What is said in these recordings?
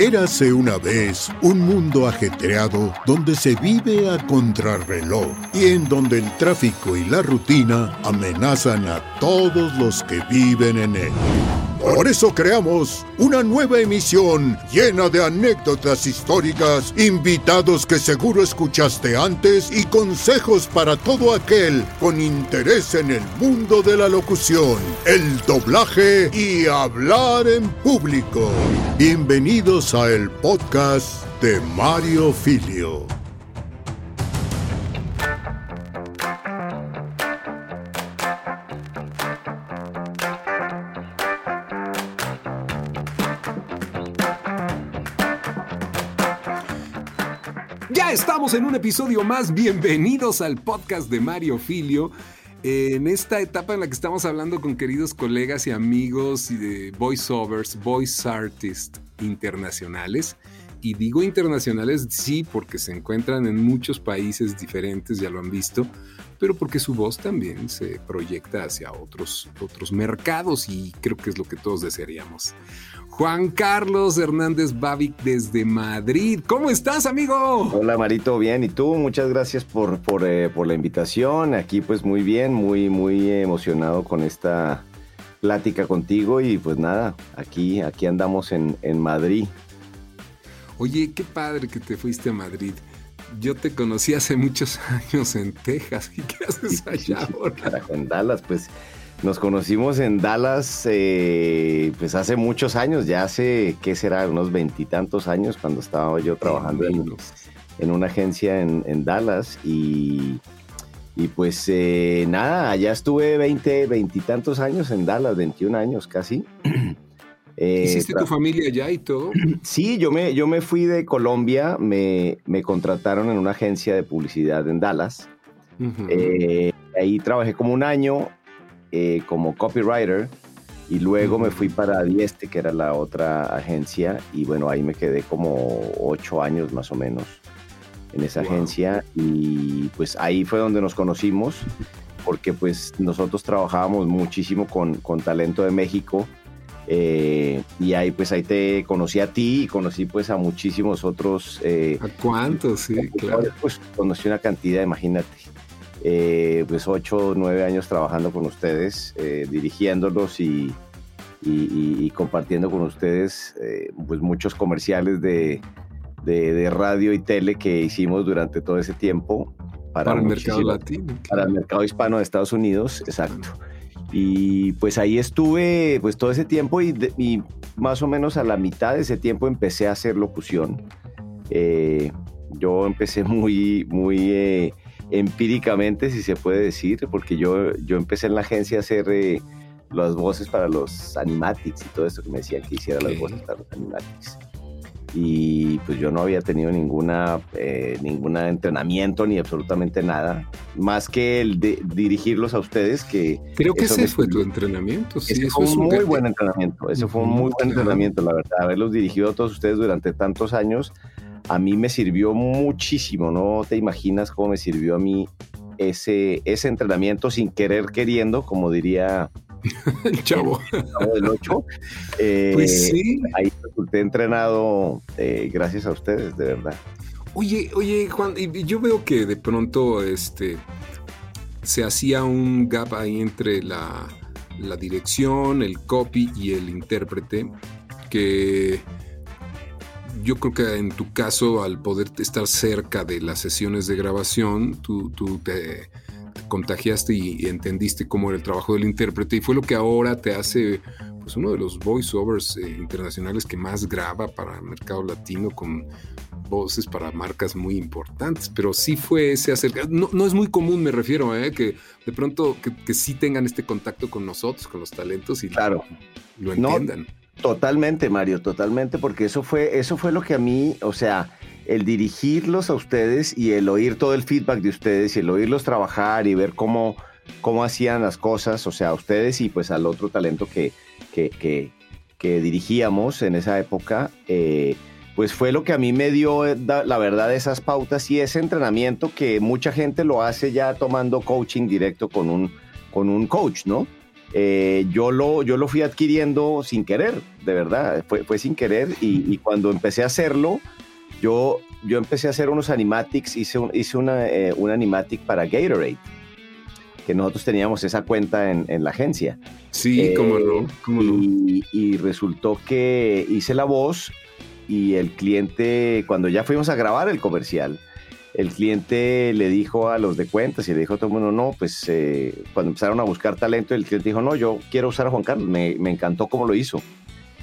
Érase una vez un mundo ajetreado donde se vive a contrarreloj y en donde el tráfico y la rutina amenazan a todos los que viven en él. Por eso creamos una nueva emisión llena de anécdotas históricas, invitados que seguro escuchaste antes y consejos para todo aquel con interés en el mundo de la locución, el doblaje y hablar en público. Bienvenidos a el podcast de Mario Filio. Estamos en un episodio más. Bienvenidos al podcast de Mario Filio. En esta etapa en la que estamos hablando con queridos colegas y amigos de voiceovers, voice artists internacionales. Y digo internacionales, sí, porque se encuentran en muchos países diferentes, ya lo han visto, pero porque su voz también se proyecta hacia otros, otros mercados y creo que es lo que todos desearíamos. Juan Carlos Hernández Babic desde Madrid. ¿Cómo estás, amigo? Hola, Marito, bien. ¿Y tú? Muchas gracias por, por, eh, por la invitación. Aquí pues muy bien, muy, muy emocionado con esta plática contigo y pues nada, aquí, aquí andamos en, en Madrid. Oye, qué padre que te fuiste a Madrid. Yo te conocí hace muchos años en Texas. ¿Y qué haces allá ahora? En Dallas, pues nos conocimos en Dallas, eh, pues hace muchos años, ya hace, ¿qué será? Unos veintitantos años cuando estaba yo trabajando en, en una agencia en, en Dallas y, y pues eh, nada, allá estuve veinte, veintitantos años en Dallas, 21 años casi. Eh, ¿Hiciste tu familia allá y todo? Sí, yo me, yo me fui de Colombia, me, me contrataron en una agencia de publicidad en Dallas. eh, ahí trabajé como un año eh, como copywriter y luego me fui para Dieste, que era la otra agencia, y bueno, ahí me quedé como ocho años más o menos en esa wow. agencia y pues ahí fue donde nos conocimos porque pues nosotros trabajábamos muchísimo con, con talento de México eh, y ahí pues ahí te conocí a ti y conocí pues a muchísimos otros. Eh, ¿A cuántos? Sí, claro. Pues conocí una cantidad, imagínate. Eh, pues ocho, nueve años trabajando con ustedes, eh, dirigiéndolos y, y, y, y, compartiendo con ustedes eh, pues muchos comerciales de, de, de, radio y tele que hicimos durante todo ese tiempo. Para, para el mercado latino. Para el mercado hispano de Estados Unidos, exacto. Y pues ahí estuve pues todo ese tiempo y, más o menos a la mitad de ese tiempo empecé a hacer locución. Eh, yo empecé muy, muy eh, empíricamente, si se puede decir, porque yo, yo empecé en la agencia a hacer eh, las voces para los animatics y todo esto que me decían que hiciera las voces para los animatics y pues yo no había tenido ninguna eh, ninguna entrenamiento ni absolutamente nada más que el de dirigirlos a ustedes que creo que ese fue tu entrenamiento sí, ese fue un muy buen entrenamiento ese fue un muy buen entrenamiento la verdad haberlos dirigido a todos ustedes durante tantos años a mí me sirvió muchísimo no te imaginas cómo me sirvió a mí ese ese entrenamiento sin querer queriendo como diría el chavo. El chavo del 8. Eh, pues sí. Ahí resulté entrenado eh, gracias a ustedes, de verdad. Oye, oye, Juan, yo veo que de pronto este, se hacía un gap ahí entre la, la dirección, el copy y el intérprete, que yo creo que en tu caso, al poder estar cerca de las sesiones de grabación, tú, tú te contagiaste y, entendiste cómo era el trabajo del intérprete y fue lo que ahora te hace pues, uno de los voiceovers eh, internacionales que más graba para el mercado latino con voces para marcas muy importantes, pero sí fue ese acercamiento, no, no, es muy común me refiero, ¿eh? que de pronto que, que, sí tengan este contacto con nosotros, con los talentos y claro. lo, lo entiendan. No, totalmente, Mario, totalmente, porque eso fue, eso fue lo que a mí, o sea, el dirigirlos a ustedes y el oír todo el feedback de ustedes y el oírlos trabajar y ver cómo, cómo hacían las cosas, o sea, a ustedes y pues al otro talento que, que, que, dirigíamos en esa época, eh, pues fue lo que a mí me dio la verdad esas pautas y ese entrenamiento que mucha gente lo hace ya tomando coaching directo con un, con un coach, ¿no? eh, yo, lo, yo lo fui adquiriendo sin querer, de verdad, fue, fue sin querer y, cuando empecé a hacerlo, yo, yo empecé a hacer unos animatics, hice, hice una, eh, un animatic para Gatorade, que nosotros teníamos esa cuenta en, en la agencia. Sí, cómo no, cómo no. Y, y resultó que hice la voz y el cliente, cuando ya fuimos a grabar el comercial, el cliente le dijo a los de cuentas y le dijo a todo el mundo, no, pues eh, cuando empezaron a buscar talento, el cliente dijo, no, yo quiero usar a Juan Carlos, me, encantó cómo lo hizo.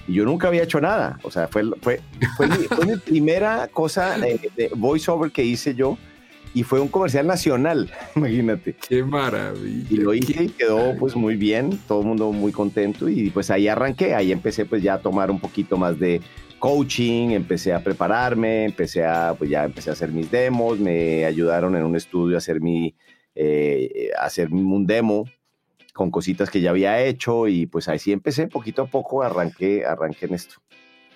Y yo nunca había hecho nada, o sea, fue, fue, fue, mi, primera cosa de, de voiceover que hice yo y fue un comercial nacional, imagínate. Qué maravilla. Y lo hice y quedó pues muy bien, todo el mundo muy contento y pues ahí arranqué, ahí empecé pues ya a tomar un poquito más de coaching, empecé a prepararme, empecé a, pues ya empecé a hacer mis demos, me ayudaron en un estudio a hacer mi, eh, hacer un demo con cositas que ya había hecho y pues ahí sí empecé poquito a poco, arranqué, arranqué en esto.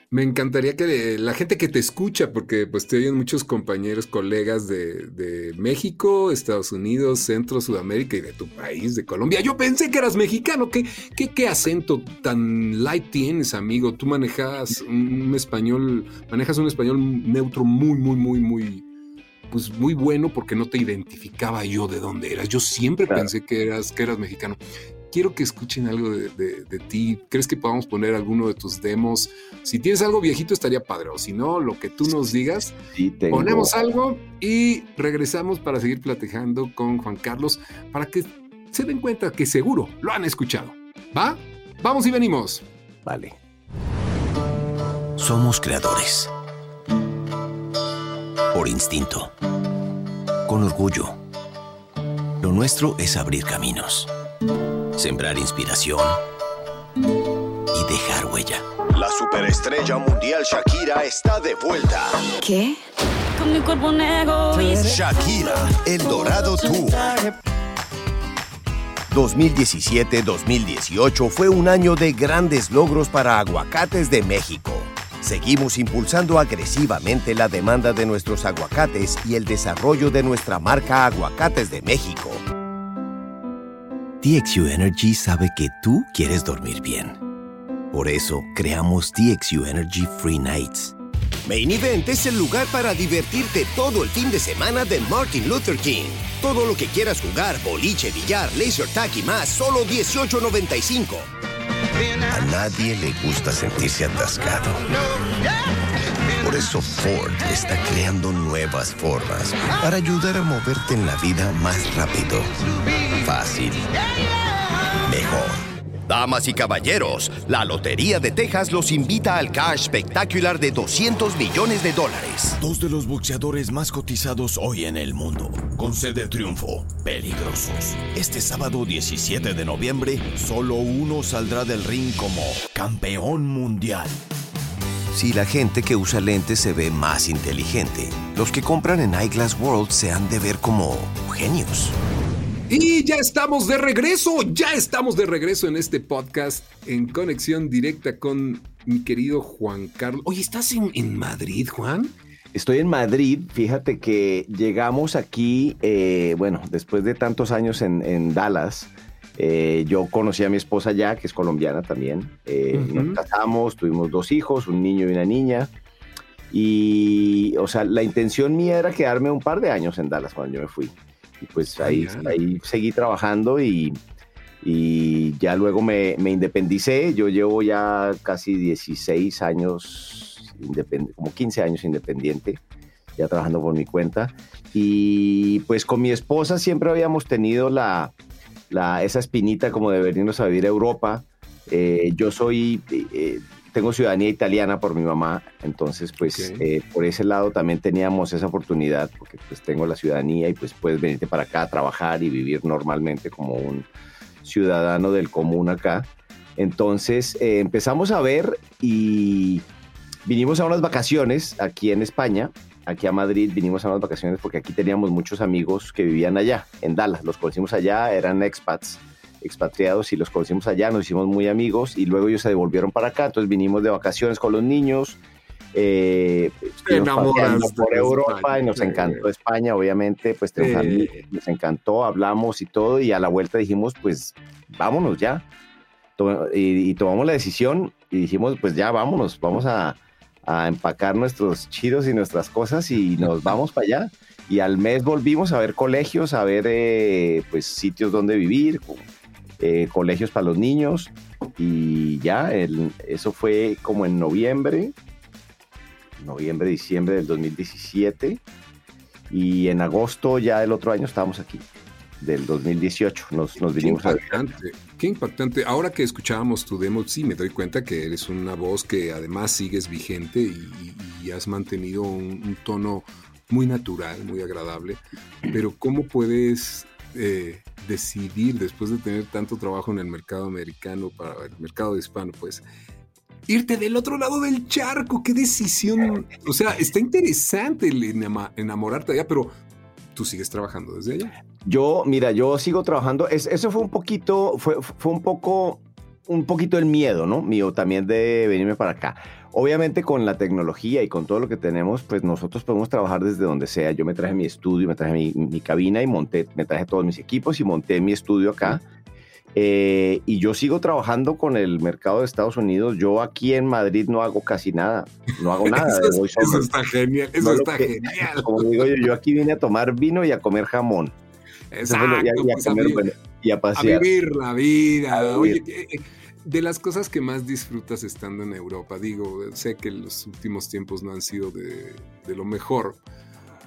Me encantaría que la gente que te escucha, porque pues te oyen muchos compañeros, colegas de, México, Estados Unidos, Centro, Sudamérica y de tu país, de Colombia. Yo pensé que eras mexicano. ¿Qué, qué, qué acento tan light tienes, amigo? Tú manejas un español, manejas un español neutro muy, muy, muy, muy, pues muy bueno porque no te identificaba yo de dónde eras. Yo siempre pensé que eras, que eras mexicano quiero que escuchen algo de, ti. ¿Crees que podamos poner alguno de tus demos? Si tienes algo viejito estaría padre, o si no, lo que tú nos digas. Ponemos algo y regresamos para seguir platicando con Juan Carlos para que se den cuenta que seguro lo han escuchado. ¿Va? Vamos y venimos. Vale. Somos creadores. Por instinto. Con orgullo. Lo nuestro es abrir caminos sembrar inspiración y dejar huella. La superestrella mundial Shakira está de vuelta. ¿Qué? Con mi cuerpo negro. Shakira, El Dorado Tour. 2017-2018 fue un año de grandes logros para Aguacates de México. Seguimos impulsando agresivamente la demanda de nuestros aguacates y el desarrollo de nuestra marca Aguacates de México. TXU Energy sabe que tú quieres dormir bien. Por eso creamos TXU Energy Free Nights. Main Event es el lugar para divertirte todo el fin de semana de Martin Luther King. Todo lo que quieras jugar, boliche, billar, laser tag y más, solo $18.95. A nadie le gusta sentirse atascado. Por eso Ford está creando nuevas formas para ayudar a moverte en la vida más rápido, fácil, mejor. Damas y caballeros, la Lotería de Texas los invita al cash espectacular de 200 millones de dólares. Dos de los boxeadores más cotizados hoy en el mundo, con sede triunfo, peligrosos. Este sábado 17 de noviembre, solo uno saldrá del ring como campeón mundial. Si la gente que usa lentes se ve más inteligente, los que compran en Eyeglass World se han de ver como genios. Y ya estamos de regreso, ya estamos de regreso en este podcast en conexión directa con mi querido Juan Carlos. Oye, ¿estás en, Madrid, Juan? Estoy en Madrid, fíjate que llegamos aquí, eh, bueno, después de tantos años en Dallas, eh, yo conocí a mi esposa ya, que es colombiana también. Eh, nos casamos, tuvimos dos hijos, un niño y una niña. Y, o sea, la intención mía era quedarme un par de años en Dallas cuando yo me fui. Y pues ahí, ahí seguí trabajando y, y ya luego me, me, independicé. Yo llevo ya casi 16 años, como 15 años independiente, ya trabajando por mi cuenta. Y pues con mi esposa siempre habíamos tenido la, esa espinita como de venirnos a vivir a Europa. Eh, yo soy, eh, tengo ciudadanía italiana por mi mamá, entonces pues eh, por ese lado también teníamos esa oportunidad, porque pues tengo la ciudadanía y pues puedes venirte para acá a trabajar y vivir normalmente como un ciudadano del común acá. Entonces empezamos a ver y vinimos a unas vacaciones aquí en España aquí a Madrid, vinimos a unas vacaciones porque aquí teníamos muchos amigos que vivían allá, en Dallas. Los conocimos allá, eran expats, expatriados y los conocimos allá, nos hicimos muy amigos y luego ellos se devolvieron para acá. Entonces vinimos de vacaciones con los niños Eh, por Europa y nos encantó España, obviamente, pues nos encantó, hablamos y todo, y a la vuelta dijimos, pues vámonos ya. Y, tomamos la decisión y dijimos, pues ya vámonos, vamos a, empacar nuestros chiros y nuestras cosas y nos vamos para allá. Y al mes volvimos a ver colegios, a ver eh, pues sitios donde vivir, eh, colegios para los niños y ya, el, eso fue como en noviembre, noviembre, diciembre del 2017 y en agosto ya del otro año estábamos aquí, del 2018, nos, nos vinimos qué impactante, Qué impactante. Ahora que escuchábamos tu demo, sí me doy cuenta que eres una voz que además sigues vigente y, has mantenido un, tono muy natural, muy agradable, pero ¿cómo puedes eh, decidir, después de tener tanto trabajo en el mercado americano, para el mercado hispano, pues, irte del otro lado del charco. Qué decisión. O sea, está interesante el enamorarte allá, pero tú sigues trabajando desde allá. Yo, mira, yo sigo trabajando. eso fue un poquito, fue, fue un poco, un poquito el miedo, ¿no? Mío también de venirme para acá. Obviamente con la tecnología y con todo lo que tenemos, pues nosotros podemos trabajar desde donde sea. Yo me traje mi estudio, me traje mi, cabina y monté, me traje todos mis equipos y monté mi estudio acá. Eh, y yo sigo trabajando con el mercado de Estados Unidos. Yo aquí en Madrid no hago casi nada, no hago nada. eso, está genial, eso está genial. Como digo yo, yo aquí vine a tomar vino y a comer jamón. Exacto, y, a, pues, comer, y a pasear. A vivir la vida. Oye, de las cosas que más disfrutas estando en Europa, digo, sé que los últimos tiempos no han sido de, de lo mejor,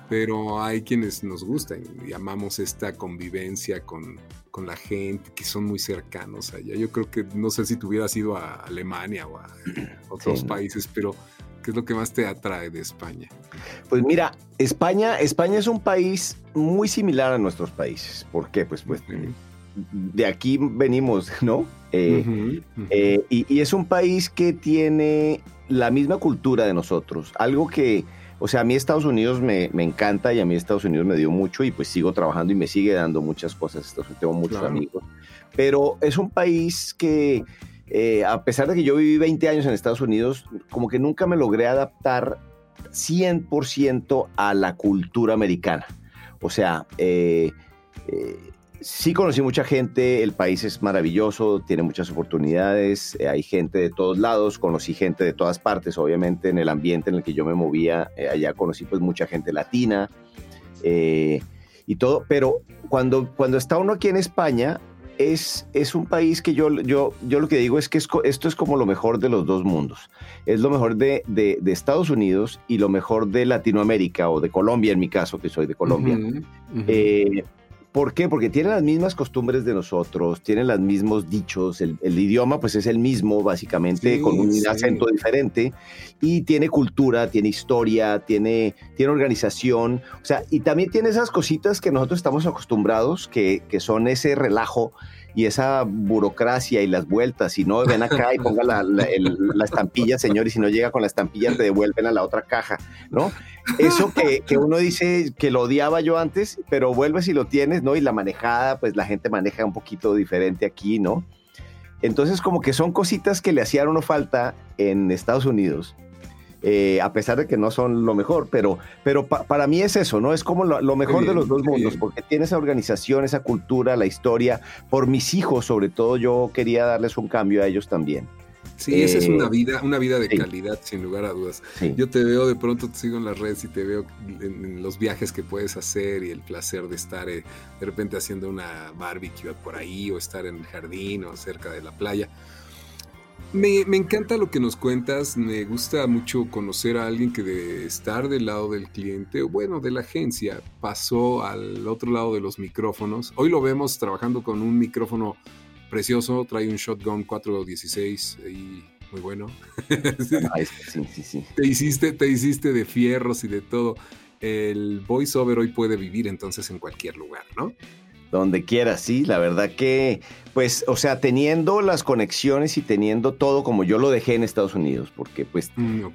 pero hay quienes nos gustan y amamos esta convivencia con, con, la gente, que son muy cercanos allá. Yo creo que, no sé si tú hubieras ido a Alemania o a otros países, pero ¿qué es lo que más te atrae de España? Pues mira, España, España es un país muy similar a nuestros países. ¿Por qué? Pues, pues de aquí venimos, ¿no? Eh, eh, y, es un país que tiene la misma cultura de nosotros, algo que, o sea, a mí Estados Unidos me, encanta y a mí Estados Unidos me dio mucho y pues sigo trabajando y me sigue dando muchas cosas, tengo muchos amigos, pero es un país que, eh, a pesar de que yo viví 20 años en Estados Unidos, como que nunca me logré adaptar 100% a la cultura americana. O sea, eh, sí conocí mucha gente, el país es maravilloso, tiene muchas oportunidades, eh, hay gente de todos lados, conocí gente de todas partes, obviamente en el ambiente en el que yo me movía, eh, allá conocí pues mucha gente latina eh, y todo, pero cuando, cuando está uno aquí en España, es, es un país que yo, yo, yo lo que digo es que esto es como lo mejor de los dos mundos. Es lo mejor de, de, Estados Unidos y lo mejor de Latinoamérica o de Colombia en mi caso, que soy de Colombia. ¿Por qué? Porque tienen las mismas costumbres de nosotros, tienen los mismos dichos, el, idioma pues es el mismo básicamente, con un acento diferente, y tiene cultura, tiene historia, tiene, tiene organización, o sea, y también tiene esas cositas que nosotros estamos acostumbrados, que, que son ese relajo y esa burocracia y las vueltas, si no, ven acá y ponga la, la, estampilla, señor, y si no llega con la estampilla, te devuelven a la otra caja, ¿no? Eso que, que, uno dice que lo odiaba yo antes, pero vuelves y lo tienes, ¿no? Y la manejada, pues la gente maneja un poquito diferente aquí, ¿no? Entonces, como que son cositas que le hacían uno falta en Estados Unidos eh, a pesar de que no son lo mejor, pero, pero para mí es eso, ¿no? Es como lo, mejor de los dos mundos, porque tiene esa organización, esa cultura, la historia. Por mis hijos, sobre todo, yo quería darles un cambio a ellos también. Sí, esa es una eh, vida, una vida de calidad, sin lugar a dudas. Yo te veo, de pronto te sigo en las redes y te veo en, los viajes que puedes hacer y el placer de estar eh, de repente haciendo una barbecue por ahí o estar en el jardín o cerca de la playa. Me, encanta lo que nos cuentas, me gusta mucho conocer a alguien que de estar del lado del cliente, o bueno, de la agencia, pasó al otro lado de los micrófonos. Hoy lo vemos trabajando con un micrófono precioso, trae un Shotgun 416 y muy bueno. sí, sí, sí. Te hiciste, te hiciste de fierros y de todo. El voiceover hoy puede vivir entonces en cualquier lugar, ¿no? Donde quiera, sí, la verdad que, pues, o sea, teniendo las conexiones y teniendo todo como yo lo dejé en Estados Unidos, porque pues, mm,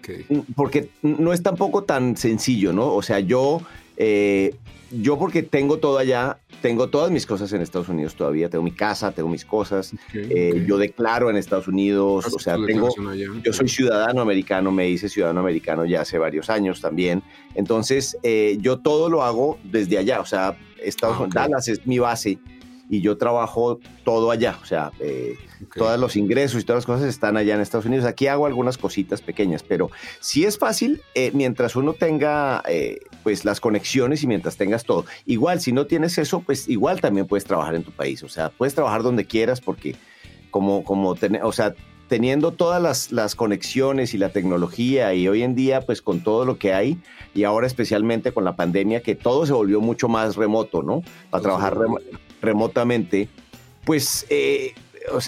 porque no es tampoco tan sencillo, ¿no? O sea, yo Eh, yo porque tengo todo allá, tengo todas mis cosas en Estados Unidos todavía, tengo mi casa, tengo mis cosas, eh, yo declaro en Estados Unidos, o sea, tengo, yo soy ciudadano americano, me hice ciudadano americano ya hace varios años también, entonces eh, yo todo lo hago desde allá, o sea, Estados, ah, Dallas es mi base y yo trabajo todo allá, o sea, eh, todos los ingresos y todas las cosas están allá en Estados Unidos. Aquí hago algunas cositas pequeñas, pero sí es fácil eh, mientras uno tenga eh, pues las conexiones y mientras tengas todo. Igual, si no tienes eso, pues igual también puedes trabajar en tu país, o sea, puedes trabajar donde quieras porque como, como o sea, teniendo todas las, las, conexiones y la tecnología y hoy en día pues con todo lo que hay y ahora especialmente con la pandemia que todo se volvió mucho más remoto, ¿no? Para trabajar remotamente, pues eh,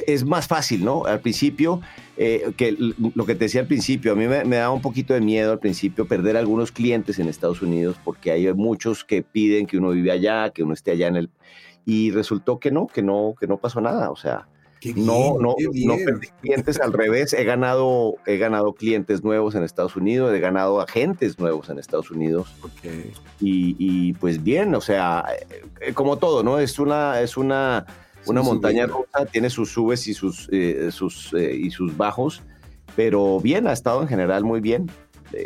es más fácil, ¿no? Al principio, eh, que lo que te decía al principio, a mí me, da un poquito de miedo al principio perder algunos clientes en Estados Unidos porque hay muchos que piden que uno vive allá, que uno esté allá en el... Y resultó que no, que no, que no pasó nada, o sea, no, no, no perdí clientes, al revés, he ganado, he ganado clientes nuevos en Estados Unidos, he ganado agentes nuevos en Estados Unidos. Y, pues bien, o sea, eh, como todo, ¿no? Es una, es una, una montaña rusa, tiene sus subes y sus, eh, sus, eh, y sus bajos, pero bien, ha estado en general muy bien.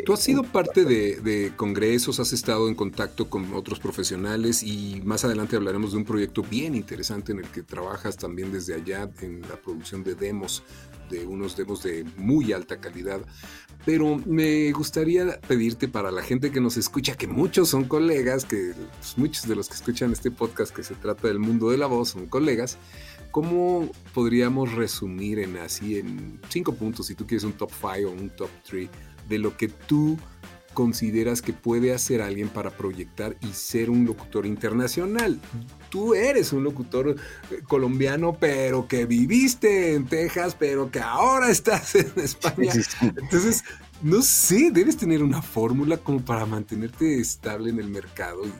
Tú has sido parte de, congresos, has estado en contacto con otros profesionales y más adelante hablaremos de un proyecto bien interesante en el que trabajas también desde allá en la producción de demos, de unos demos de muy alta calidad. Pero me gustaría pedirte para la gente que nos escucha, que muchos son colegas, que pues, muchos de los que escuchan este podcast que se trata del mundo de la voz son colegas, ¿cómo podríamos resumir en así en cinco puntos, si tú quieres un top five o un top three? De lo que tú consideras que puede hacer alguien para proyectar y ser un locutor internacional. Tú eres un locutor eh, colombiano, pero que viviste en Texas, pero que ahora estás en España. Entonces, no sé, debes tener una fórmula como para mantenerte estable en el mercado y,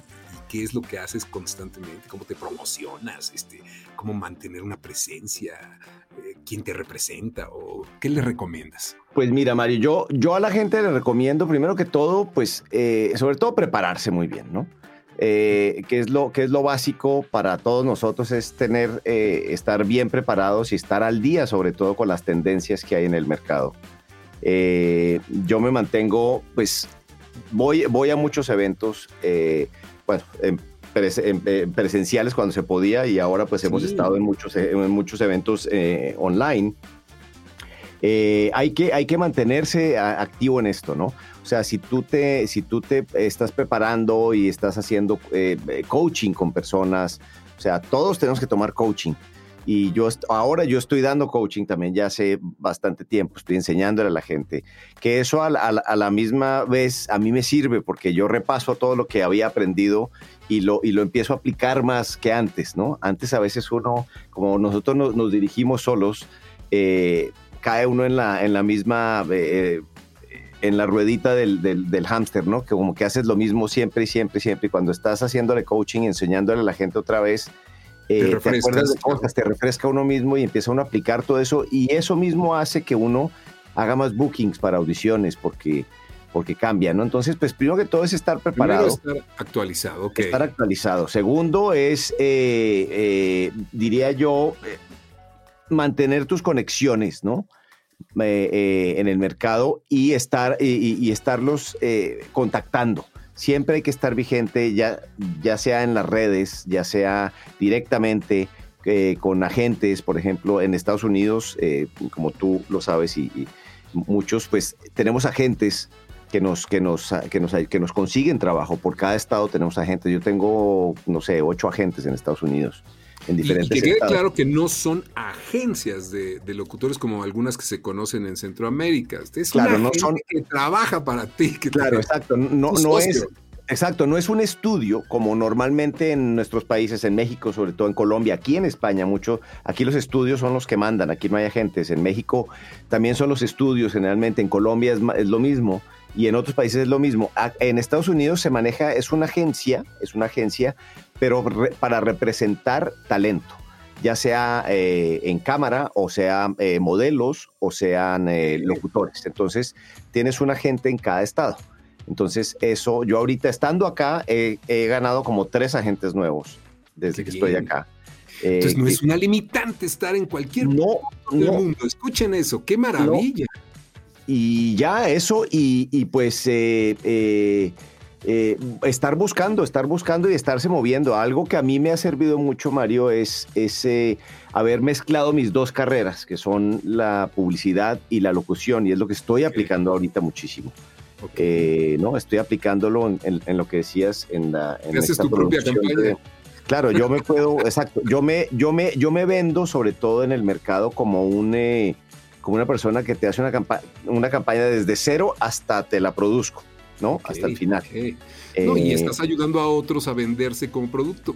qué es lo que haces constantemente, cómo te promocionas, este, cómo mantener una presencia, eh, quién te representa o qué le recomiendas. Pues mira, Mario, yo, yo a la gente le recomiendo primero que todo, pues eh, sobre todo prepararse muy bien, ¿no? Eh, que, es lo, que es lo básico para todos nosotros, es tener, eh, estar bien preparados y estar al día, sobre todo con las tendencias que hay en el mercado. yo me mantengo, pues, voy, voy a muchos eventos, bueno, presenciales cuando se podía y ahora pues hemos estado en muchos, en muchos eventos online eh, hay, que, hay que mantenerse activo en esto, ¿no? O sea, si tú te, si tú te estás preparando y estás haciendo eh, coaching con personas, o sea, todos tenemos que tomar coaching. Y yo ahora yo estoy dando coaching también ya hace bastante tiempo, estoy enseñándole a la gente que eso a, la misma vez a mí me sirve porque yo repaso todo lo que había aprendido y lo, y lo empiezo a aplicar más que antes, ¿no? Antes a veces uno, como nosotros nos, dirigimos solos, eh, cae uno en la, en la misma, eh, en la ruedita del, del, hámster, ¿no? Que como que haces lo mismo siempre y siempre y siempre. Y cuando estás haciéndole coaching, enseñándole a la gente otra vez, eh, te, acuerdas de cosas, te refresca uno mismo y empieza uno a aplicar todo eso. Y eso mismo hace que uno haga más bookings para audiciones, porque porque cambia, ¿no? Entonces, pues primero que todo es estar preparado. estar actualizado. Estar actualizado. Segundo es, eh, diría yo, mantener tus conexiones, ¿no? Eh, eh, en el mercado y, estar, y, estarlos eh, contactando. Siempre hay que estar vigente, ya, ya sea en las redes, ya sea directamente con agentes, por ejemplo, en Estados Unidos, como tú lo sabes y, muchos, pues tenemos agentes que nos, que, nos, que, nos, que nos consiguen trabajo. Por cada estado tenemos agentes. Yo tengo, no sé, ocho agentes en Estados Unidos en diferentes y, que quede claro que no son agencias de, locutores como algunas que se conocen en Centroamérica. Es claro, una no son que trabaja para ti. claro, exacto. No, no es. Exacto, no es un estudio como normalmente en nuestros países, en México, sobre todo en Colombia, aquí en España mucho, aquí los estudios son los que mandan, aquí no hay agentes, en México también son los estudios generalmente, en Colombia es, es lo mismo y en otros países es lo mismo. En Estados Unidos se maneja, es una agencia, es una agencia pero para representar talento, ya sea eh, en cámara o sea eh, modelos o sean eh, locutores. Entonces, tienes un agente en cada estado. Entonces, eso, yo ahorita estando acá, he, ganado como tres agentes nuevos desde que estoy acá. Entonces, no es una limitante estar en cualquier no, del mundo. Escuchen eso, qué maravilla. Y ya eso, y, pues eh, eh, eh, estar buscando, estar buscando y estarse moviendo. Algo que a mí me ha servido mucho, Mario, es, ese haber mezclado mis dos carreras, que son la publicidad y la locución, y es lo que estoy aplicando ahorita muchísimo. no, estoy aplicándolo en, lo que decías en la en tu propia campaña. claro, yo me puedo, exacto, yo me, yo me, yo me vendo sobre todo en el mercado como un como una persona que te hace una, una campaña desde cero hasta te la produzco, ¿no? hasta el final. y eh, estás ayudando a otros a venderse como producto.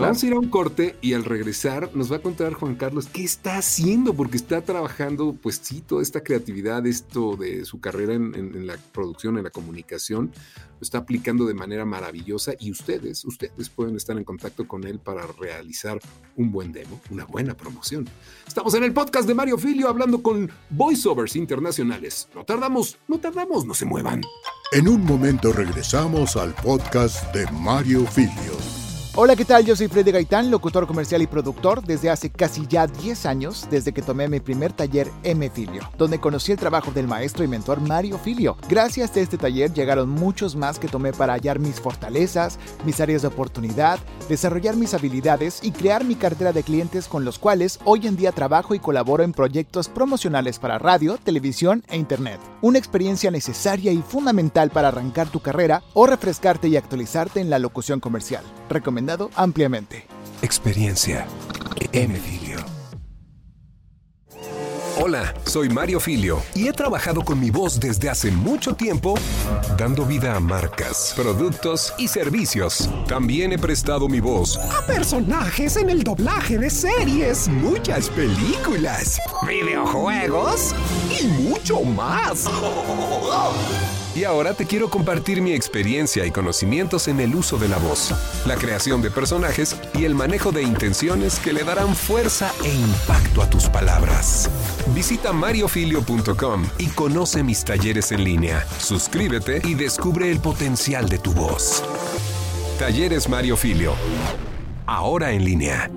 Vamos a ir a un corte y al regresar nos va a contar Juan Carlos qué está haciendo, porque está trabajando, pues sí, toda esta creatividad, esto de su carrera en, la producción, en la comunicación, lo está aplicando de manera maravillosa y ustedes, ustedes pueden estar en contacto con él para realizar un buen demo, una buena promoción. Estamos en el podcast de Mario Filio hablando con voiceovers internacionales. No tardamos, no tardamos, no se muevan. En un momento regresamos al podcast de Mario Filio. Hola, ¿qué tal? Yo soy Freddy Gaitán, locutor comercial y productor desde hace casi ya 10 años, desde que tomé mi primer taller M Filio, donde conocí el trabajo del maestro y mentor Mario Filio. Gracias a este taller llegaron muchos más que tomé para hallar mis fortalezas, mis áreas de oportunidad, desarrollar mis habilidades y crear mi cartera de clientes con los cuales hoy en día trabajo y colaboro en proyectos promocionales para radio, televisión e internet. Una experiencia necesaria y fundamental para arrancar tu carrera o refrescarte y actualizarte en la locución comercial recomendado ampliamente. Experiencia M. Filio. Hola, soy Mario Filio y he trabajado con mi voz desde hace mucho tiempo dando vida a marcas, productos y servicios. También he prestado mi voz a personajes en el doblaje de series, muchas películas, videojuegos y mucho más. Y ahora te quiero compartir mi experiencia y conocimientos en el uso de la voz, la creación de personajes y el manejo de intenciones que le darán fuerza e impacto a tus palabras. Visita mariofilio.com y conoce mis talleres en línea. Suscríbete y descubre el potencial de tu voz. Talleres Mario Filio. Ahora en línea.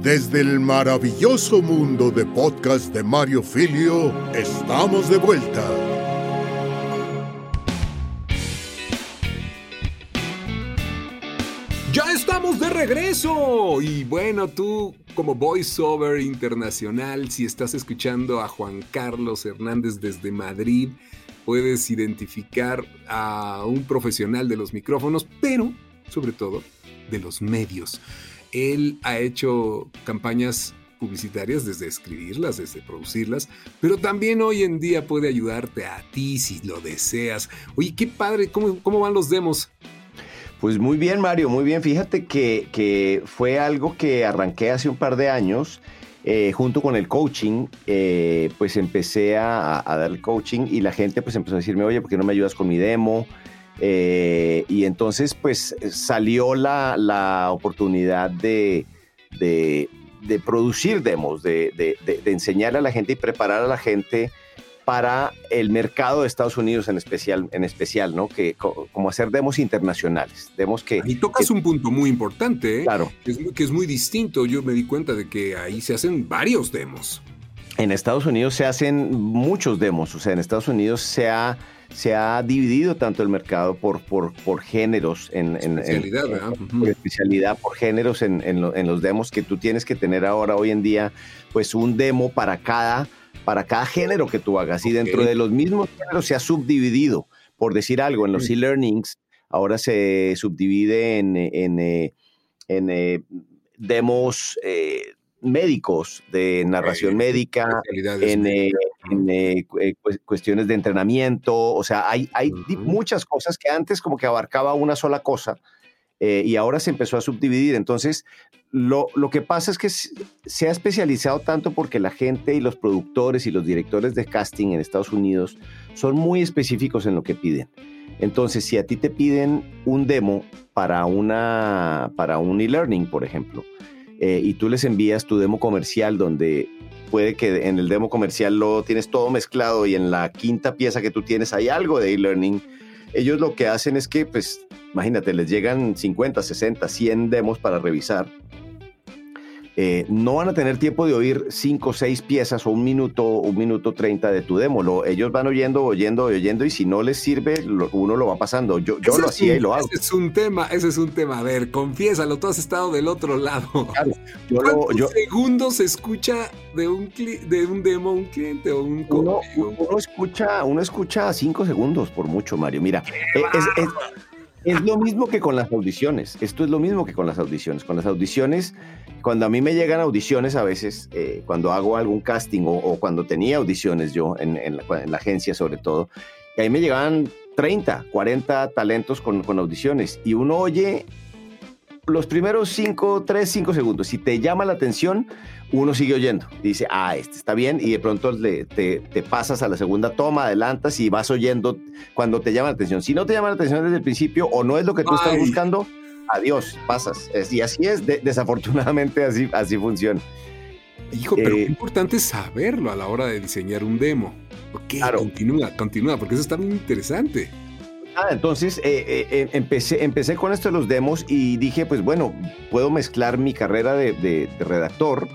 Desde el maravilloso mundo de podcast de Mario Filio, estamos de vuelta. De regreso. Y bueno, tú como voiceover internacional, si estás escuchando a Juan Carlos Hernández desde Madrid, puedes identificar a un profesional de los micrófonos, pero sobre todo de los medios. Él ha hecho campañas publicitarias desde escribirlas, desde producirlas, pero también hoy en día puede ayudarte a ti si lo deseas. Oye, qué padre, ¿cómo, cómo van los demos? Pues muy bien, Mario, muy bien. Fíjate que, fue algo que arranqué hace un par de años. Eh, junto con el coaching, eh, pues empecé a, dar el coaching y la gente pues empezó a decirme, oye, ¿por qué no me ayudas con mi demo? Eh, y entonces pues salió la, oportunidad de, de, producir demos, de, de, enseñar a la gente y preparar a la gente para el mercado de Estados Unidos en especial, en especial ¿no? Que como hacer demos internacionales, demos que... Y tocas un punto muy importante, ¿eh? Claro. Que es, que es muy distinto. Yo me di cuenta de que ahí se hacen varios demos. En Estados Unidos se hacen muchos demos, o sea, en Estados Unidos se ha, se ha dividido tanto el mercado por, por, por géneros, en, especialidad, por especialidad, por géneros en, en los demos que tú tienes que tener ahora, hoy en día, pues un demo para cada para cada género que tú hagas. Y dentro de los mismos géneros se ha subdividido, por decir algo, en los e-learnings ahora se subdivide en, en, eh, eh, demos eh, médicos, de narración médica, en, cuestiones de entrenamiento, o sea, hay, hay muchas cosas que antes como que abarcaba una sola cosa y ahora se empezó a subdividir. Entonces, lo, que pasa es que se ha especializado tanto porque la gente y los productores y los directores de casting en Estados Unidos son muy específicos en lo que piden. Entonces, si a ti te piden un demo para, una, para un e-learning, por ejemplo, eh, y tú les envías tu demo comercial donde puede que en el demo comercial lo tienes todo mezclado y en la quinta pieza que tú tienes hay algo de e-learning, ellos lo que hacen es que, pues, imagínate, les llegan 50, 60, 100 demos para revisar eh, no van a tener tiempo de oír cinco o seis piezas o un minuto, un minuto treinta de tu demo. ellos van oyendo, oyendo, oyendo y si no les sirve, uno lo va pasando. Yo, yo lo hacía y lo hago. Ese es un tema, ese es un tema. A ver, confiésalo, tú has estado del otro lado. yo ¿Cuántos segundos se escucha de un, de un demo un cliente o un uno, uno, escucha, uno escucha cinco segundos por mucho, Mario. Mira, es, es lo mismo que con las audiciones. Esto es lo mismo que con las audiciones. Con las audiciones, cuando a mí me llegan audiciones a veces, eh, cuando hago algún casting o, cuando tenía audiciones yo en, la, agencia sobre todo, y ahí me llegaban 30, 40 talentos con, con audiciones y uno oye los primeros 5, 3, 5 segundos. Si te llama la atención, uno sigue oyendo. Dice, ah, este está bien. Y de pronto le, te, pasas a la segunda toma, adelantas y vas oyendo cuando te llama la atención. Si no te llama la atención desde el principio o no es lo que tú estás buscando, adiós, pasas. y así es, desafortunadamente así, así funciona. Hijo, pero eh, importante saberlo a la hora de diseñar un demo. Ok, claro. continúa, continúa, porque eso está muy interesante. Ah, entonces eh, eh, empecé, empecé con esto de los demos y dije, pues bueno, puedo mezclar mi carrera de, redactor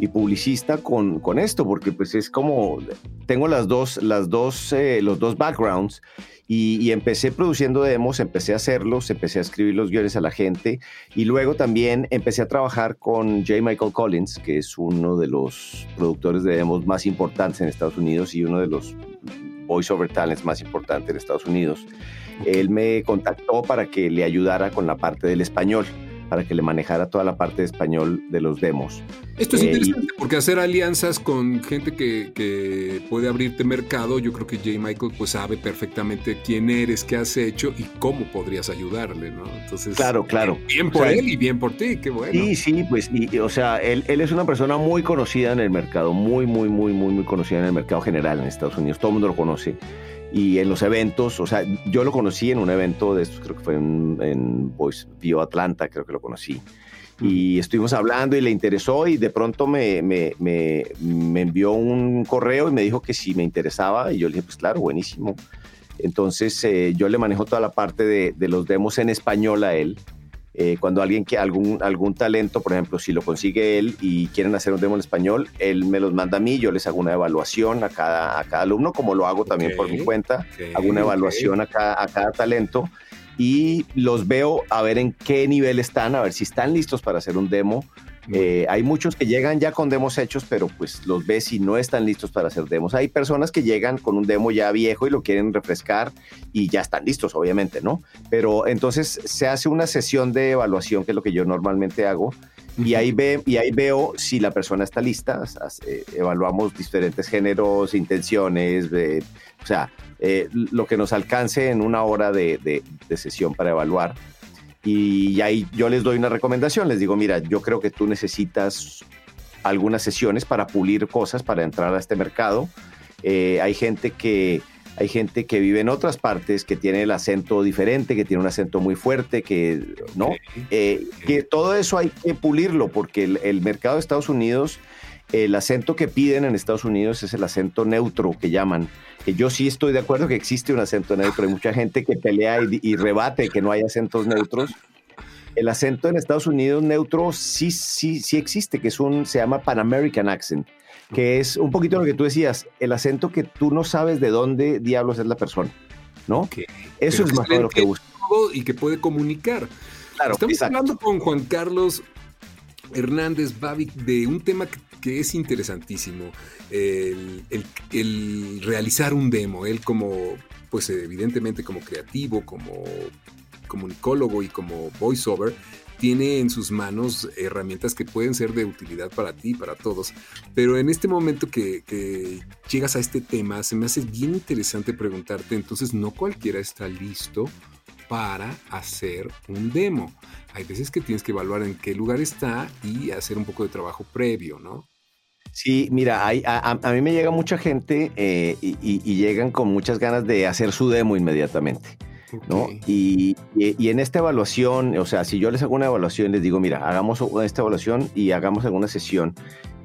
y publicista con, con, esto, porque pues es como, tengo las dos, las dos, eh, los dos backgrounds y, empecé produciendo demos, empecé a hacerlos, empecé a escribir los guiones a la gente y luego también empecé a trabajar con J. Michael Collins, que es uno de los productores de demos más importantes en Estados Unidos y uno de los voiceover talents más importantes en Estados Unidos. Él me contactó para que le ayudara con la parte del español, para que le manejara toda la parte de español de los demos. Esto es eh, interesante porque hacer alianzas con gente que, puede abrirte mercado, yo creo que J. Michael pues sabe perfectamente quién eres, qué has hecho y cómo podrías ayudarle, ¿no? Entonces, claro, claro. Bien por él y bien por ti, qué bueno. Sí, sí, pues, o sea, él, él, es una persona muy conocida en el mercado, muy, muy, muy, muy, muy conocida en el mercado general en Estados Unidos, todo el mundo lo conoce y en los eventos, o sea, yo lo conocí en un evento de estos, creo que fue en, en Voice Bio Atlanta, creo que lo conocí. Y estuvimos hablando y le interesó y de pronto me, me, me, me envió un correo y me dijo que si me interesaba y yo le dije, pues claro, buenísimo. Entonces eh, yo le manejo toda la parte de, de los demos en español a él eh, cuando alguien que algún, algún talento, por ejemplo, si lo consigue él y quieren hacer un demo en español, él me los manda a mí, yo les hago una evaluación a cada, a cada alumno, como lo hago también por mi cuenta, hago una evaluación a, cada, a cada talento y los veo a ver en qué nivel están, a ver si están listos para hacer un demo eh, hay muchos que llegan ya con demos hechos, pero pues los ves y no están listos para hacer demos. Hay personas que llegan con un demo ya viejo y lo quieren refrescar y ya están listos, obviamente, ¿no? Pero entonces se hace una sesión de evaluación, que es lo que yo normalmente hago, y ahí, ve, y ahí veo si la persona está lista. Eh, evaluamos diferentes géneros, intenciones, o sea, eh, lo que nos alcance en una hora de sesión para evaluar y ahí yo les doy una recomendación, les digo, mira, yo creo que tú necesitas algunas sesiones para pulir cosas, para entrar a este mercado. Eh, hay gente que hay gente que vive en otras partes que tiene el acento diferente, que tiene un acento muy fuerte, que no, eh, que todo eso hay que pulirlo porque el, mercado de Estados Unidos, el acento que piden en Estados Unidos es el acento neutro que llaman que yo sí estoy de acuerdo que existe un acento neutro. Hay mucha gente que pelea y, rebate que no hay acentos neutros. El acento en Estados Unidos neutro sí, sí, sí existe, que es un, se llama Pan American Accent, que es un poquito lo que tú decías, el acento que tú no sabes de dónde diablos es la persona, ¿no? Eso es más lo que busco. Y que puede comunicar. Claro, Estamos hablando con Juan Carlos Hernández Babic de un tema que, es interesantísimo, el, realizar un demo, él como, pues evidentemente como creativo, como comunicólogo y como voiceover, tiene en sus manos herramientas que pueden ser de utilidad para ti, para todos. Pero en este momento que, que, llegas a este tema, se me hace bien interesante preguntarte, entonces no cualquiera está listo para hacer un demo. Hay veces que tienes que evaluar en qué lugar está y hacer un poco de trabajo previo, ¿no? Sí, mira, hay, a, mí me llega mucha gente eh, y, llegan con muchas ganas de hacer su demo inmediatamente. ¿no? Y, y, en esta evaluación, o sea, si yo les hago una evaluación, les digo, mira, hagamos esta evaluación y hagamos alguna sesión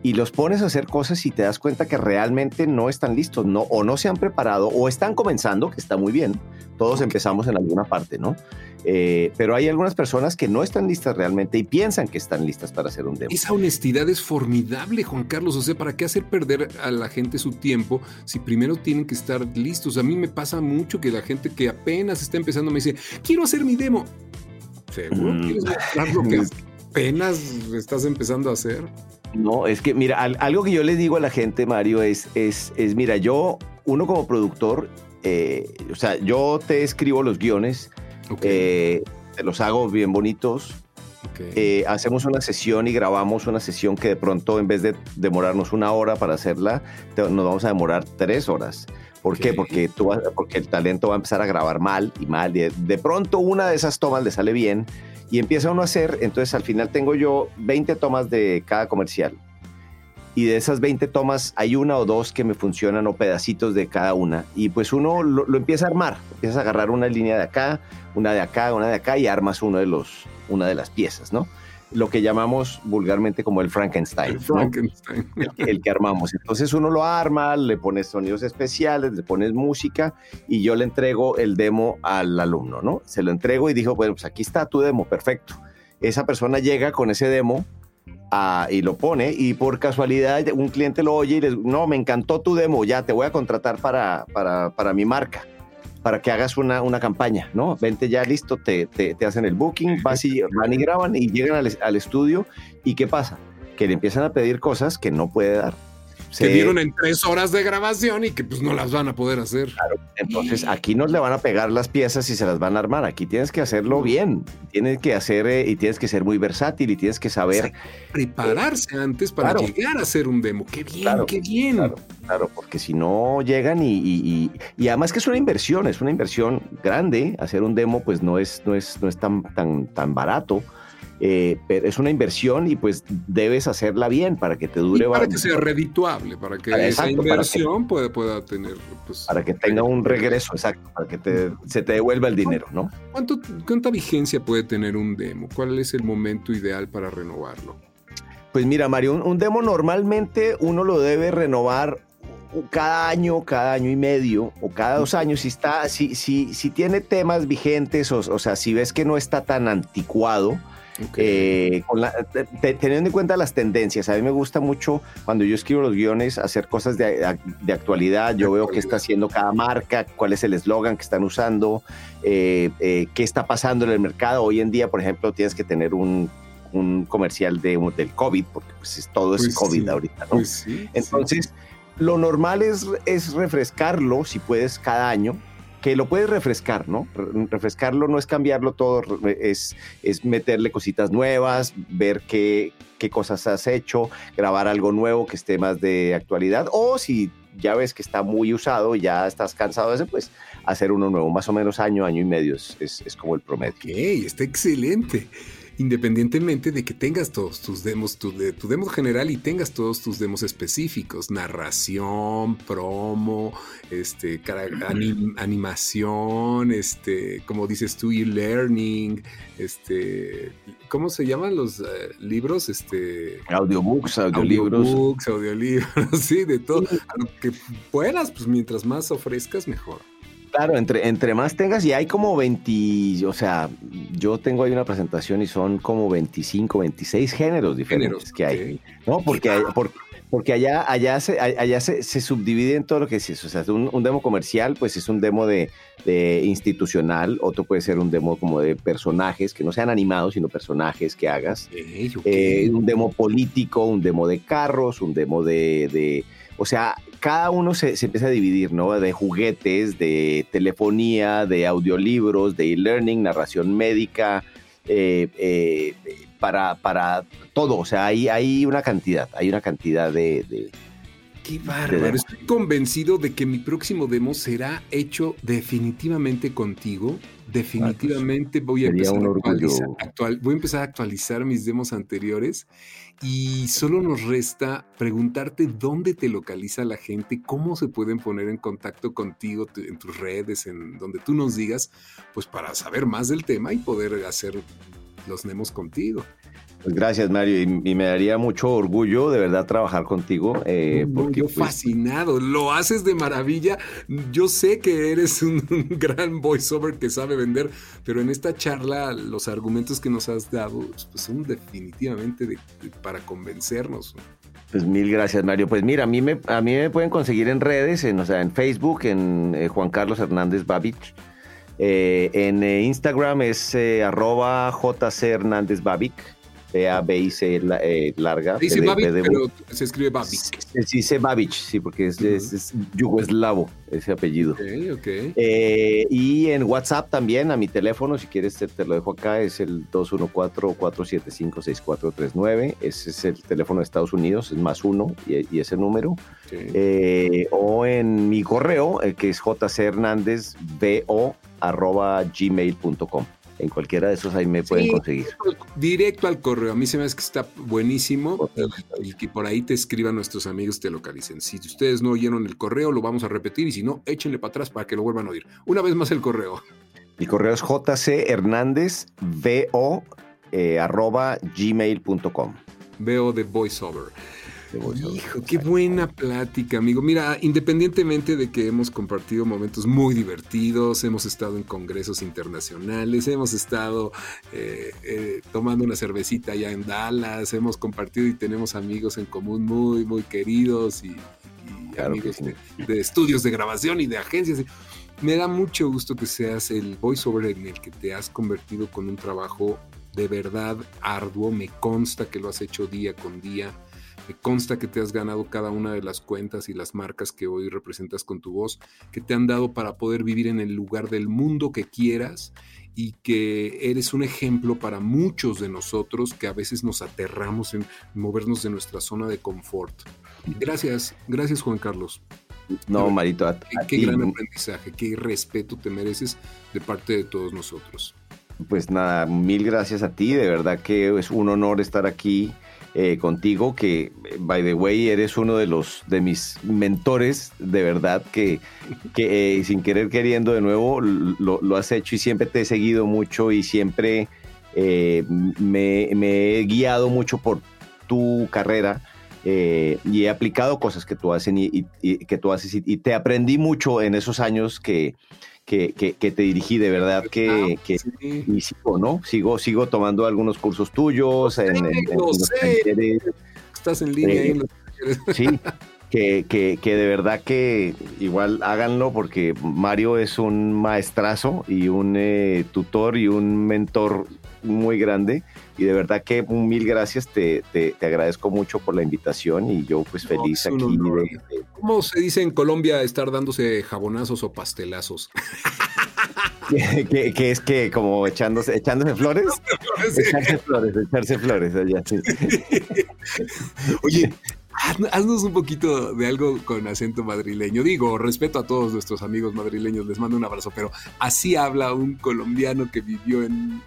y los pones a hacer cosas y te das cuenta que realmente no están listos, no, o no se han preparado, o están comenzando, que está muy bien. Todos empezamos en alguna parte, ¿no? Eh, pero hay algunas personas que no están listas realmente y piensan que están listas para hacer un demo. Esa honestidad es formidable, Juan Carlos. O sea, ¿para qué hacer perder a la gente su tiempo si primero tienen que estar listos? A mí me pasa mucho que la gente que apenas está empezando me dice, quiero hacer mi demo. ¿Seguro mm. quieres mostrar lo que apenas estás empezando a hacer? No, es que mira, algo que yo les digo a la gente, Mario, es, es, es mira, yo, uno como productor, eh, o sea, yo te escribo los guiones, eh, te los hago bien bonitos, eh, hacemos una sesión y grabamos una sesión que de pronto en vez de demorarnos una hora para hacerla, nos vamos a demorar tres horas. ¿Por qué? Porque, tú porque el talento va a empezar a grabar mal y mal. Y de pronto una de esas tomas le sale bien y empieza uno a hacer, entonces al final tengo yo 20 tomas de cada comercial. Y de esas 20 tomas hay una o dos que me funcionan o pedacitos de cada una. Y pues uno lo, lo empieza a armar, empieza a agarrar una línea de acá, una de acá, una de acá y armas uno de los, una de las piezas, ¿no? Lo que llamamos vulgarmente como el Frankenstein. El Frankenstein. El, que armamos. Entonces uno lo arma, le pones sonidos especiales, le pones música y yo le entrego el demo al alumno, ¿no? Se lo entrego y dijo, bueno, pues aquí está tu demo, perfecto. Esa persona llega con ese demo ah, y lo pone y por casualidad un cliente lo oye y le dice, no, me encantó tu demo, ya te voy a contratar para, para, para mi marca para que hagas una, una campaña, ¿no? Vente ya listo, te, te, te hacen el booking, vas y, van y graban y llegan al, al, estudio y ¿qué pasa? Que le empiezan a pedir cosas que no puede dar se dieron en tres horas de grabación y que pues no las van a poder hacer. Claro, entonces aquí no le van a pegar las piezas y se las van a armar. Aquí tienes que hacerlo bien. Tienes que hacer eh, y tienes que ser muy versátil y tienes que saber. prepararse antes para llegar a hacer un demo. Qué bien, qué bien. Claro, porque si no llegan y, y, y, además que es una inversión, es una inversión grande. Hacer un demo, pues no es, no es, no es tan, tan, tan barato. Eh, pero es una inversión y pues debes hacerla bien para que te dure. para que sea redituable, para que esa inversión pueda, tener. Pues, para que tenga un regreso, exacto, para que se te devuelva el dinero, ¿no? ¿Cuánto, ¿Cuánta vigencia puede tener un demo? ¿Cuál es el momento ideal para renovarlo? Pues mira, Mario, un, demo normalmente uno lo debe renovar cada año, cada año y medio o cada dos años, si está, si, si, si tiene temas vigentes, o, o sea, si ves que no está tan anticuado, eh, teniendo en cuenta las tendencias, a mí me gusta mucho cuando yo escribo los guiones hacer cosas de, actualidad. Yo veo qué está haciendo cada marca, cuál es el eslogan que están usando, eh, eh, qué está pasando en el mercado. Hoy en día, por ejemplo, tienes que tener un, comercial de, del COVID, porque pues, todo es pues COVID ahorita. ¿no? Pues Entonces, lo normal es, es refrescarlo, si puedes, cada año que lo puedes refrescar, ¿no? Refrescarlo no es cambiarlo todo, es, es meterle cositas nuevas, ver qué, qué cosas has hecho, grabar algo nuevo que esté más de actualidad, o si ya ves que está muy usado ya estás cansado de eso, pues hacer uno nuevo, más o menos año, año y medio es, es, como el promedio. Ok, está excelente independientemente de que tengas todos tus demos, tu, de, tu demo general y tengas todos tus demos específicos, narración, promo, este, animación, este, como dices tú, e-learning, este, ¿cómo se llaman los eh, libros? Este, audiobooks, audiolibros. Audiobooks, audiolibros, sí, de todo. lo que puedas, pues mientras más ofrezcas, mejor. Claro, entre, entre más tengas, y hay como 20, o sea, yo tengo ahí una presentación y son como 25, 26 géneros diferentes que hay, ¿no? Porque, porque, allá, allá, se, allá se, subdivide en todo lo que es eso. O sea, un, demo comercial, pues es un demo de, institucional, otro puede ser un demo como de personajes, que no sean animados, sino personajes que hagas. Eh, un demo político, un demo de carros, un demo de o sea, cada uno se, empieza a dividir, ¿no? De juguetes, de telefonía, de audiolibros, de e-learning, narración médica, eh, eh, para, para todo. O sea, hay, hay una cantidad, hay una cantidad de... Qué bárbaro. Estoy convencido de que mi próximo demo será hecho definitivamente contigo. Definitivamente voy a, empezar a voy a empezar a actualizar mis demos anteriores y solo nos resta preguntarte dónde te localiza la gente, cómo se pueden poner en contacto contigo en tus redes, en donde tú nos digas, pues para saber más del tema y poder hacer los tenemos contigo. Pues gracias, Mario, y, me daría mucho orgullo de verdad trabajar contigo. Eh, porque, yo pues, fascinado, lo haces de maravilla. Yo sé que eres un, gran voiceover que sabe vender, pero en esta charla los argumentos que nos has dado pues, son definitivamente para convencernos. Pues mil gracias, Mario. Pues mira, a mí me, a mí me pueden conseguir en redes, en, o sea, en Facebook, en eh, Juan Carlos Hernández Babich. Eh, en Instagram es arroba JC Hernández Babic. B-A-B-I-C eh, larga. Dice Babic, pero se escribe Babic. Se, dice Babic, sí, porque es, es, yugoslavo ese apellido. Ok, ok. Eh, y en WhatsApp también, a mi teléfono, si quieres te, lo dejo acá, es el 214-475-6439. Ese es el teléfono de Estados Unidos, es más uno y, ese número. Eh, o en mi correo, que es jchernándezbo arroba gmail.com en cualquiera de esos ahí me pueden conseguir. Directo al correo. A mí se me hace que está buenísimo y, que por ahí te escriban nuestros amigos, te localicen. Si ustedes no oyeron el correo, lo vamos a repetir y si no, échenle para atrás para que lo vuelvan a oír. Una vez más el correo. Mi correo es jchernándezvo eh, arroba gmail.com. Veo de voiceover. Hijo, qué buena plática, amigo. Mira, independientemente de que hemos compartido momentos muy divertidos, hemos estado en congresos internacionales, hemos estado eh, eh, tomando una cervecita allá en Dallas, hemos compartido y tenemos amigos en común muy, muy queridos y, amigos de, estudios de grabación y de agencias. Me da mucho gusto que seas el voiceover en el que te has convertido con un trabajo de verdad arduo. Me consta que lo has hecho día con día me consta que te has ganado cada una de las cuentas y las marcas que hoy representas con tu voz, que te han dado para poder vivir en el lugar del mundo que quieras y que eres un ejemplo para muchos de nosotros que a veces nos aterramos en movernos de nuestra zona de confort. Gracias, gracias Juan Carlos. No, Marito, a, qué, qué gran aprendizaje, qué respeto te mereces de parte de todos nosotros. Pues nada, mil gracias a ti, de verdad que es un honor estar aquí eh, contigo, que, by the way, eres uno de los de mis mentores, de verdad, que, que eh, sin querer queriendo de nuevo lo, has hecho y siempre te he seguido mucho y siempre eh, me, he guiado mucho por tu carrera. y he aplicado cosas que tú, hacen y, que tú haces y, te aprendí mucho en esos años que, que, te dirigí, de verdad que, y sigo, ¿no? Sigo, sigo tomando algunos cursos tuyos. En, Estás en línea ahí. Sí, que, que, de verdad que igual háganlo porque Mario es un maestrazo y un eh, tutor y un mentor muy grande y de verdad que mil gracias, te, te, agradezco mucho por la invitación y yo pues feliz aquí. ¿Cómo se dice en Colombia estar dándose jabonazos o pastelazos? que, es que como echándose, echándose flores. echarse flores, echarse flores allá. Oye, haznos un poquito de algo con acento madrileño. Digo, respeto a todos nuestros amigos madrileños, les mando un abrazo, pero así habla un colombiano que vivió en,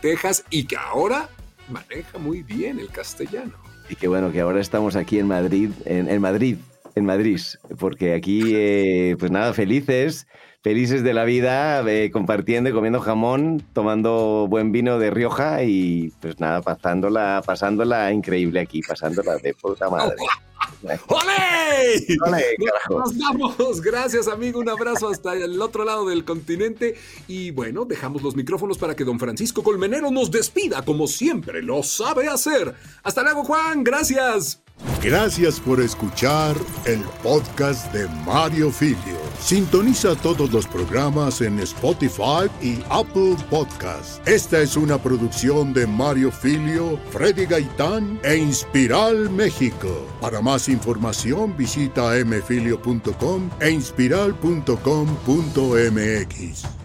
Texas y que ahora maneja muy bien el castellano. Y que bueno, que ahora estamos aquí en Madrid, en, Madrid, en Madrid, porque aquí, eh, pues nada, felices felices de la vida, eh, compartiendo y comiendo jamón, tomando buen vino de Rioja y pues nada, pasándola, pasándola increíble aquí, pasándola de puta madre. ¡Olé! ¡Olé, Nos vamos. Gracias, amigo. Un abrazo hasta el otro lado del continente. Y bueno, dejamos los micrófonos para que don Francisco Colmenero nos despida, como siempre lo sabe hacer. Hasta luego, Juan. Gracias. Gracias por escuchar el podcast de Mario Filio. Sintoniza todos los programas en Spotify y Apple Podcast. Esta es una producción de Mario Filio, Freddy Gaitán e Inspiral México. Para más información visita mfilio.com e inspiral.com.mx.